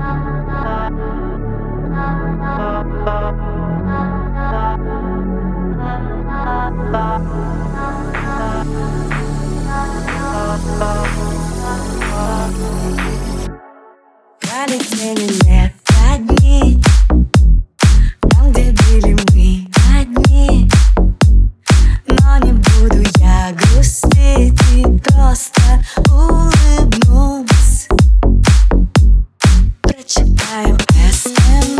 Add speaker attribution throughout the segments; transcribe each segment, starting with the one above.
Speaker 1: Got it hanging now. time. Best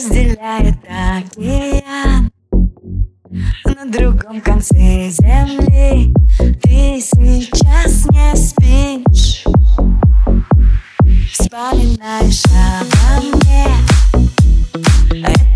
Speaker 1: разделяет океан На другом конце земли. Ты сейчас не спишь. Вспоминаешь обо мне. А это